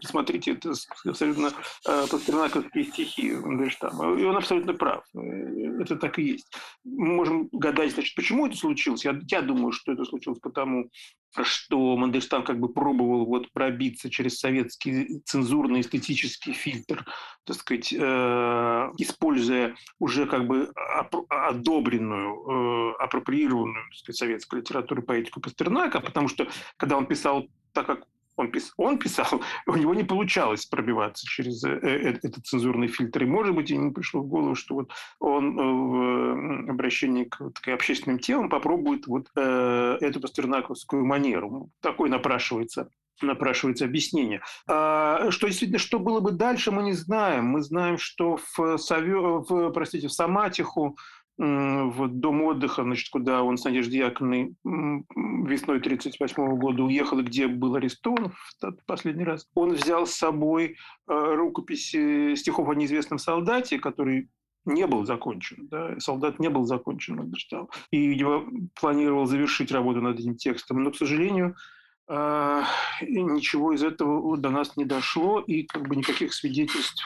посмотрите, это абсолютно пастернаковские стихи Мандельштама. И он абсолютно прав. Это так и есть. Мы можем гадать, значит, почему это случилось. Я, я думаю, что это случилось потому, что Мандельштам как бы пробовал вот пробиться через советский цензурный эстетический фильтр, так сказать, э, используя уже как бы одобренную, э, апроприированную сказать, советскую литературу поэтику Пастернака, потому что когда он писал так, как он, пис, он писал, у него не получалось пробиваться через э, этот цензурный фильтр. И, может быть, ему пришло в голову, что вот он в обращении к так, общественным темам попробует вот эту пастернаковскую манеру. Такой напрашивается напрашивается объяснение. А, что действительно, что было бы дальше, мы не знаем. Мы знаем, что в, Сове... в, простите, в Саматиху в дом отдыха, значит, куда он с Надеждой Яковлевной весной 1938 года уехал, и где был арестован в последний раз. Он взял с собой э, рукописи стихов о неизвестном солдате, который не был закончен. Да? Солдат не был закончен, Мандельштам. И, видимо, планировал завершить работу над этим текстом. Но, к сожалению, э, ничего из этого до нас не дошло, и как бы никаких свидетельств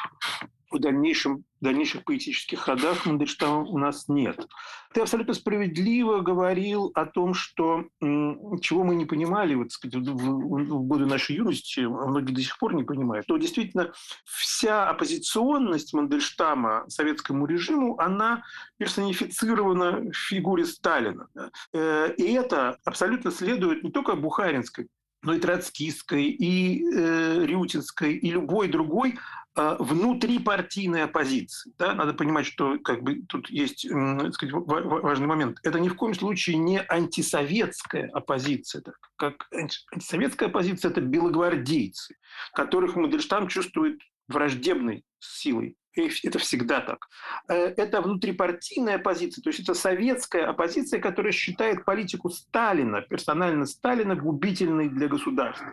в дальнейшем, в дальнейших поэтических ходах Мандельштама у нас нет. Ты абсолютно справедливо говорил о том, что чего мы не понимали вот, сказать, в, в годы нашей юности, а многие до сих пор не понимают, что действительно вся оппозиционность Мандельштама советскому режиму, она персонифицирована в фигуре Сталина. Э, и это абсолютно следует не только Бухаринской но и троцкистской, и э, рютинской, и любой другой э, внутрипартийной оппозиции. Да? Надо понимать, что как бы, тут есть э, сказать, важный момент. Это ни в коем случае не антисоветская оппозиция. Так, как антисоветская оппозиция – это белогвардейцы, которых Мандельштам чувствует враждебной силой это всегда так. Э, это внутрипартийная оппозиция, то есть это советская оппозиция, которая считает политику Сталина, персонально Сталина, губительной для государства.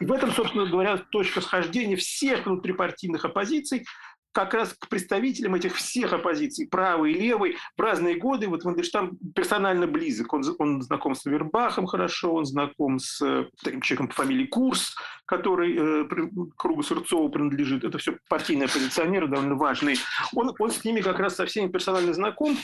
И в этом, собственно говоря, точка схождения всех внутрипартийных оппозиций как раз к представителям этих всех оппозиций, правой и левой, в разные годы. Вот Мандельштам персонально близок. Он, он знаком с Вербахом хорошо, он знаком с э, таким человеком по фамилии Курс, который э, кругу Сырцова принадлежит. Это все партийные оппозиционеры, довольно важные. Он, он с ними как раз со всеми персонально знаком.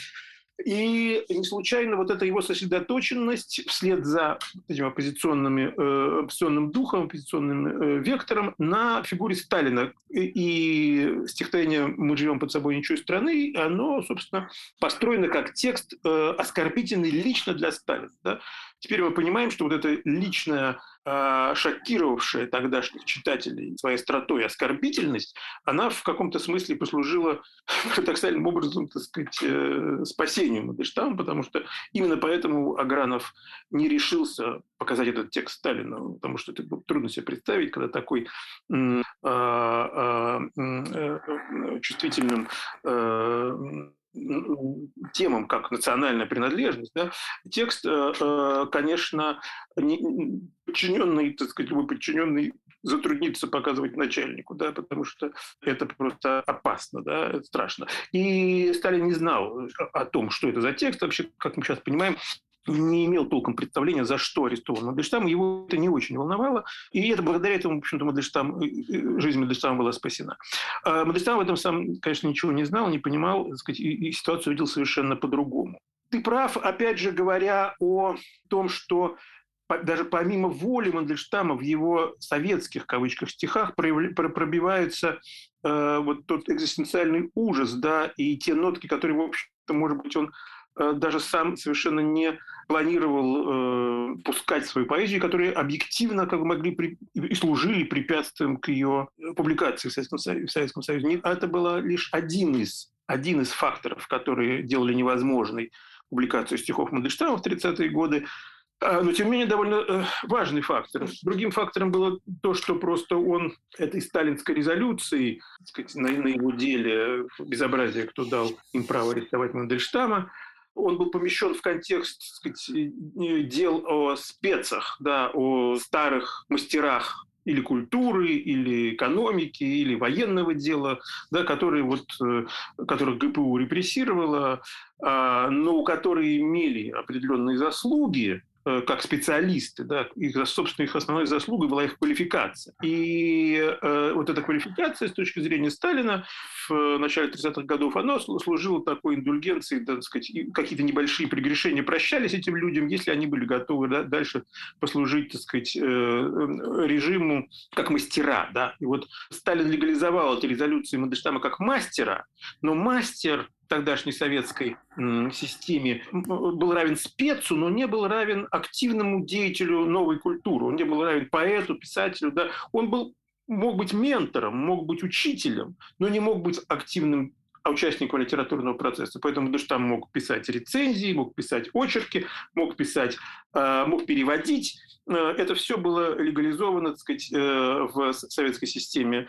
И не случайно вот эта его сосредоточенность вслед за этим оппозиционными, э, оппозиционным духом, оппозиционным э, вектором на фигуре Сталина. И стихотворение «Мы живем под собой ничего страны», оно, собственно, построено как текст э, оскорбительный лично для Сталина. Да? Теперь мы понимаем, что вот эта личная а, шокировавшая тогдашних читателей своей остротой оскорбительность, она в каком-то смысле послужила парадоксальным образом, так сказать, э, спасению Мандельштама, потому что именно поэтому Агранов не решился показать этот текст Сталина, потому что это трудно себе представить, когда такой а, а, э, чувствительным э, темам, как национальная принадлежность, да, текст, э, э, конечно, подчиненный, так сказать, любой подчиненный затруднится показывать начальнику, да, потому что это просто опасно, да, это страшно. И Сталин не знал о том, что это за текст. Вообще, как мы сейчас понимаем, не имел толком представления, за что арестован Мандельштам, его это не очень волновало, и это благодаря этому, в общем-то, Мандельштам, э, э, жизнь Мандельштама была спасена. А Мандельштам в этом сам, конечно, ничего не знал, не понимал, сказать, и, ситуацию видел совершенно по-другому. Ты прав, опять же, говоря о том, что даже помимо воли Мандельштама в его советских, кавычках, стихах пробивается э, вот тот экзистенциальный ужас, да, и те нотки, которые, в общем-то, может быть, он Э, даже сам совершенно не планировал э, пускать свою поэзию, которые объективно как бы могли при, и служили препятствием к ее публикации в Советском, в Советском Союзе. Это был лишь один из, один из факторов, которые делали невозможной публикацию стихов Мандельштама в 30-е годы. А, но, тем не менее, довольно э, важный фактор. Другим фактором было то, что просто он этой сталинской резолюцией, сказать, на, на его деле безобразие, кто дал им право арестовать Мандельштама, он был помещен в контекст сказать, дел о спецах, да, о старых мастерах или культуры, или экономики, или военного дела, да, которые, вот, э, которых ГПУ репрессировала, а, но которые имели определенные заслуги, Э, как специалисты, да, их, собственно, их основной заслугой была их квалификация. И э, вот эта квалификация с точки зрения Сталина в начале 30-х годов, она служила такой индульгенцией, так сказать, какие-то небольшие прегрешения прощались этим людям, если они были готовы да, дальше послужить, так сказать, э, режиму как мастера. Да. И вот Сталин легализовал эти резолюции Мандельштама как мастера, но мастер тогдашней советской системе был равен спецу, но не был равен активному деятелю новой культуры. Он не был равен поэту, писателю. Да? Он был, мог быть ментором, мог быть учителем, но не мог быть активным участником литературного процесса. Поэтому Душтам мог писать рецензии, мог писать очерки, мог писать, э, мог переводить Э, это все было легализовано, так сказать, э, в советской системе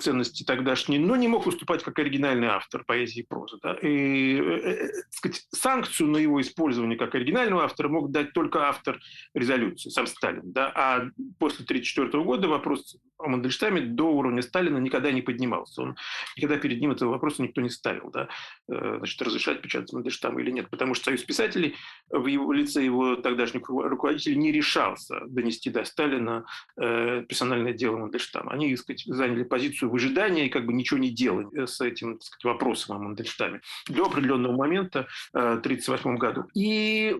ценностей тогдашней, но не мог выступать как оригинальный автор поэзии и прозы. Да? И так сказать, санкцию на его использование как оригинального автора мог дать только автор резолюции, сам Сталин. Да? А после 1934 года вопрос Мандельштаме до уровня Сталина никогда не поднимался. Он, никогда перед ним этого вопроса никто не ставил. Да? Значит, разрешать печатать Мандельштама или нет. Потому что Союз писателей в его лице его тогдашних руководителей не решал решался донести до Сталина э, персональное дело Мандельштама. Они, так сказать, заняли позицию выжидания и как бы ничего не делали с этим так сказать, вопросом о Мандельштаме до определенного момента э, в 1938 году. И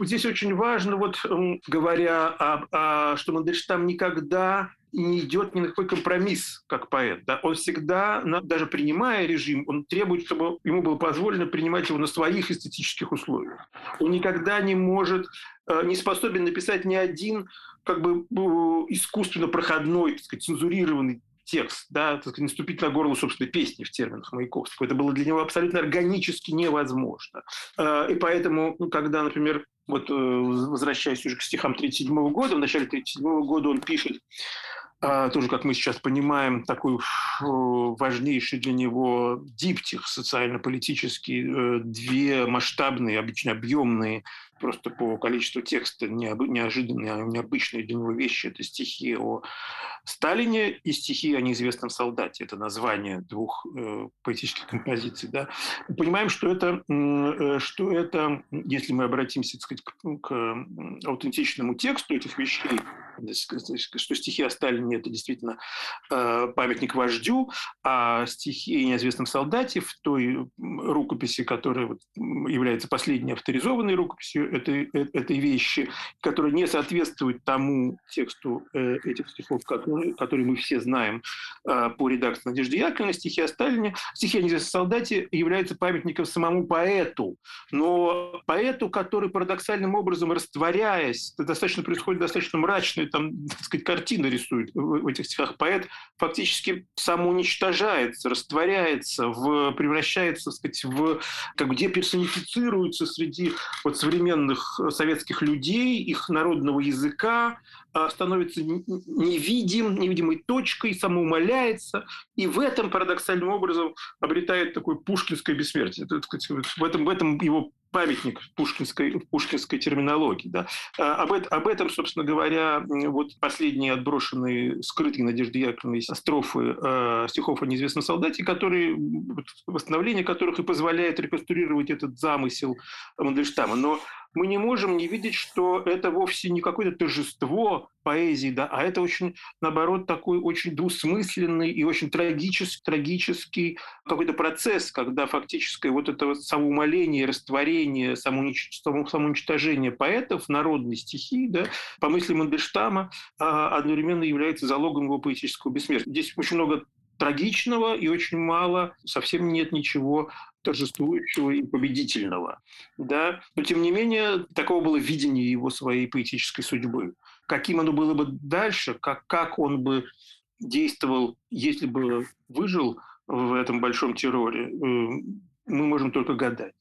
здесь очень важно, вот говоря, о, о, что Мандельштам никогда не идет ни на какой компромисс как поэт. Да? Он всегда, даже принимая режим, он требует, чтобы ему было позволено принимать его на своих эстетических условиях. Он никогда не может, э, не способен написать ни один как бы э, искусственно проходной, так сказать, цензурированный текст, да, так сказать, наступить на горло собственной песни в терминах Маяковского. Это было для него абсолютно органически невозможно. Э, и поэтому, ну, когда, например, вот возвращаясь уже к стихам 1937 года, в начале 1937 года он пишет тоже, как мы сейчас понимаем, такой важнейший для него диптих социально-политический, э, две масштабные, обычно объемные, просто по количеству текста неожиданные, необычные для него вещи. Это стихи о Сталине и стихи о неизвестном солдате. Это название двух э, поэтических композиций. Да? Мы понимаем, что это, э, что это, если мы обратимся так сказать, к, к аутентичному тексту этих вещей, что стихи о Сталине – это действительно э, памятник вождю, а стихи о неизвестном солдате в той рукописи, которая является последней авторизованной рукописью этой, э, этой вещи, которая не соответствует тому тексту э, этих стихов, которые, которые мы все знаем по редакции Надежды Яковлевны, стихи о Сталине, стихи о неизвестном солдате являются памятником самому поэту, но поэту, который парадоксальным образом растворяясь, достаточно происходит достаточно различные там, так сказать, картины рисует в этих стихах. Поэт фактически самоуничтожается, растворяется, в, превращается, так сказать, в, как где персонифицируется среди вот современных советских людей, их народного языка, а, становится невидим, невидимой точкой, самоумоляется, и в этом парадоксальным образом обретает такое пушкинское бессмертие. В, этом, в этом его памятник пушкинской, пушкинской терминологии. Да. А, об, об этом, собственно говоря, вот последние отброшенные, скрытые Надежды Яковлевны строфы э, стихов о неизвестном солдате, которые, восстановление которых и позволяет реконструировать этот замысел Мандельштама. Но мы не можем не видеть, что это вовсе не какое-то торжество поэзии, да, а это очень, наоборот, такой очень двусмысленный и очень трагический, трагический какой-то процесс, когда фактическое вот это вот самоумоление, растворение, самоуничтожение поэтов, народной стихии, да, по мысли Мандельштама, а, одновременно является залогом его поэтического бессмертия. Здесь очень много трагичного и очень мало, совсем нет ничего торжествующего и победительного. Да? Но, тем не менее, такого было видение его своей поэтической судьбы. Каким оно было бы дальше, как, как он бы действовал, если бы выжил в этом большом терроре, э, мы можем только гадать.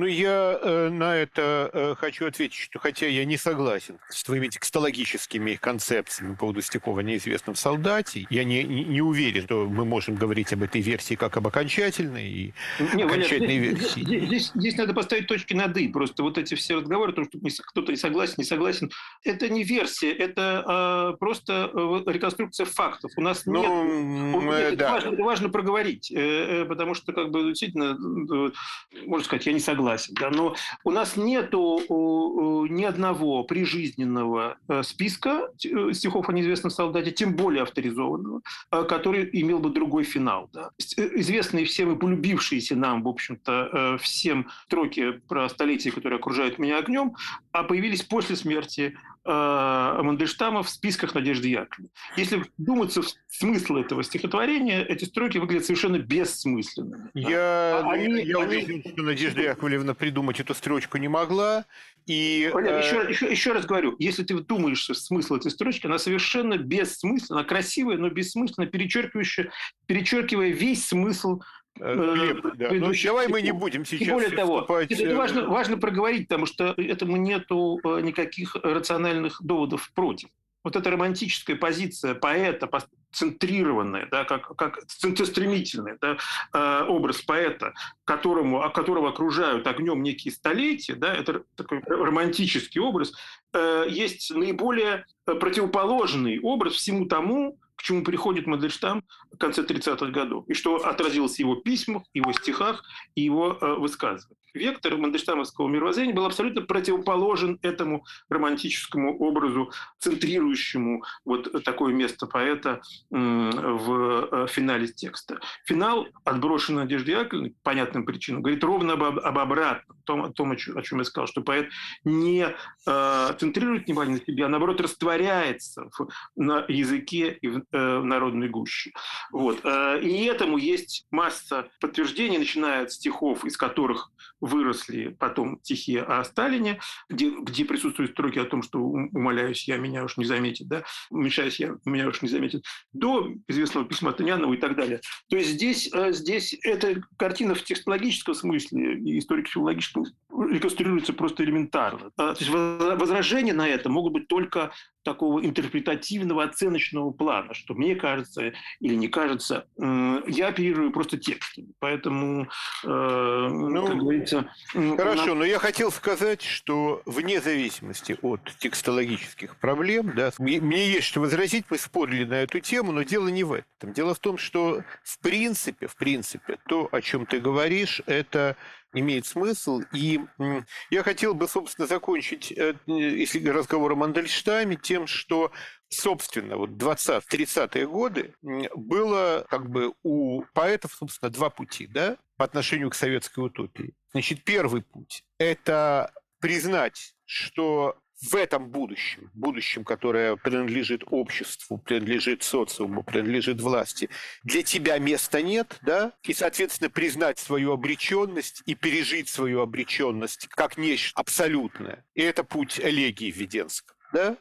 Ну, я э, на это э, хочу ответить, что хотя я не согласен с твоими текстологическими концепциями по поводу Стекова неизвестном солдате, я не, не, не уверен, что мы можем говорить об этой версии как об окончательной и не, окончательной Валя, версии. Здесь, здесь, здесь надо поставить точки над «и». Просто вот эти все разговоры, то, что кто-то не согласен, не согласен, это не версия, это э, просто э, реконструкция фактов. У нас ну, нет... Э, это, да. важно, это важно проговорить, э, э, потому что, как бы, действительно, э, можно сказать, я не согласен согласен. Да, но у нас нет ни одного прижизненного э, списка э, стихов о неизвестном солдате, тем более авторизованного, э, который имел бы другой финал. Да. Известные всем и полюбившиеся нам, в общем-то, всем строки про столетие, которые окружают меня огнем, а появились после смерти э, Мандельштама в списках Надежды Яковлевны. Если вдуматься в смысл этого стихотворения, эти строки выглядят совершенно бессмысленными. Я, а они, я они... уверен, что Надежда Яковлевна придумать эту строчку не могла. И, Валер, э... еще, еще, еще раз говорю, если ты вдумаешься в смысл этой строчки, она совершенно бессмысленна, красивая, но бессмысленно, перечеркивающая, перечеркивая весь смысл Глеб, да. ну, давай мы не будем сейчас И более того, это э, важно, важно проговорить, потому что этому нету э, никаких рациональных доводов против. Вот эта романтическая позиция поэта, центрированная, да, как, как центростремительный да, образ поэта, которому, которого окружают огнем некие столетия, да, это такой романтический образ, есть наиболее противоположный образ всему тому, к чему приходит Мандельштам в конце 30-х годов, и что отразилось в его письмах, его стихах и его э, высказываниях вектор мандельштамовского мировоззрения был абсолютно противоположен этому романтическому образу, центрирующему вот такое место поэта в э, финале текста. Финал, отброшен Надежды Яковлевны, понятным причинам, говорит ровно об, об обратном, о том, о, том, о чем я сказал, что поэт не э, центрирует внимание на себе, а наоборот растворяется в, на языке и в э, народной гуще. Вот. Э, и этому есть масса подтверждений, начиная от стихов, из которых выросли потом стихи о Сталине, где, где присутствуют строки о том, что умоляюсь, я меня уж не заметит, да, уменьшаюсь, я меня уж не заметит, до известного письма Танянова и так далее. То есть здесь, э, здесь эта картина в текстологическом смысле и историко-филологическом реконструируется просто элементарно. А, то есть возражения на это могут быть только такого интерпретативного, оценочного плана, что мне кажется или не кажется, я оперирую просто текстом. Поэтому, э, ну, как говорится... Хорошо, нас... но я хотел сказать, что вне зависимости от текстологических проблем, да, мне есть что возразить, мы спорили на эту тему, но дело не в этом. Дело в том, что в принципе, в принципе, то, о чем ты говоришь, это имеет смысл. И я хотел бы, собственно, закончить, э, если разговор о Мандельштаме, тем, что собственно, вот 20-30-е годы было как бы у поэтов, собственно, два пути, да, по отношению к советской утопии. Значит, первый путь – это признать, что в этом будущем, будущем, которое принадлежит обществу, принадлежит социуму, принадлежит власти, для тебя места нет, да, и, соответственно, признать свою обреченность и пережить свою обреченность как нечто абсолютное. И это путь элегии Введенского, да.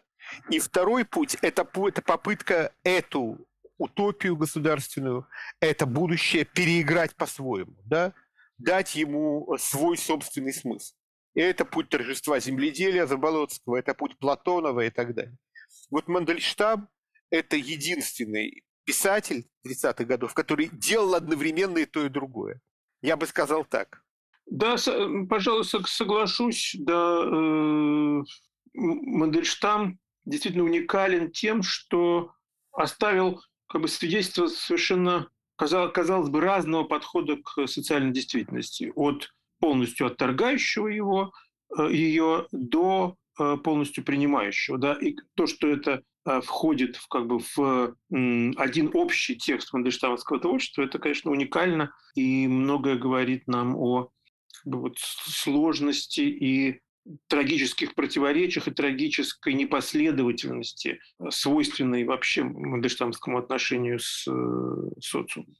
И второй путь – это, это попытка эту утопию государственную, это будущее переиграть по-своему, да, дать ему свой собственный смысл. И это путь торжества земледелия Заболоцкого, это путь Платонова и так далее. Вот Мандельштам – это единственный писатель 30-х годов, который делал одновременно и то, и другое. Я бы сказал так. Да, пожалуй, соглашусь. Да, э, Мандельштам действительно уникален тем, что оставил как бы свидетельство совершенно, казалось бы, разного подхода к социальной действительности. От полностью отторгающего его, э, ее до э, полностью принимающего. Да? И то, что это э, входит в, как бы, в один общий текст Мандельштамовского творчества, это, конечно, уникально и многое говорит нам о как бы, вот, сложности и трагических противоречиях и трагической непоследовательности, свойственной вообще мандельштамскому отношению с социумом.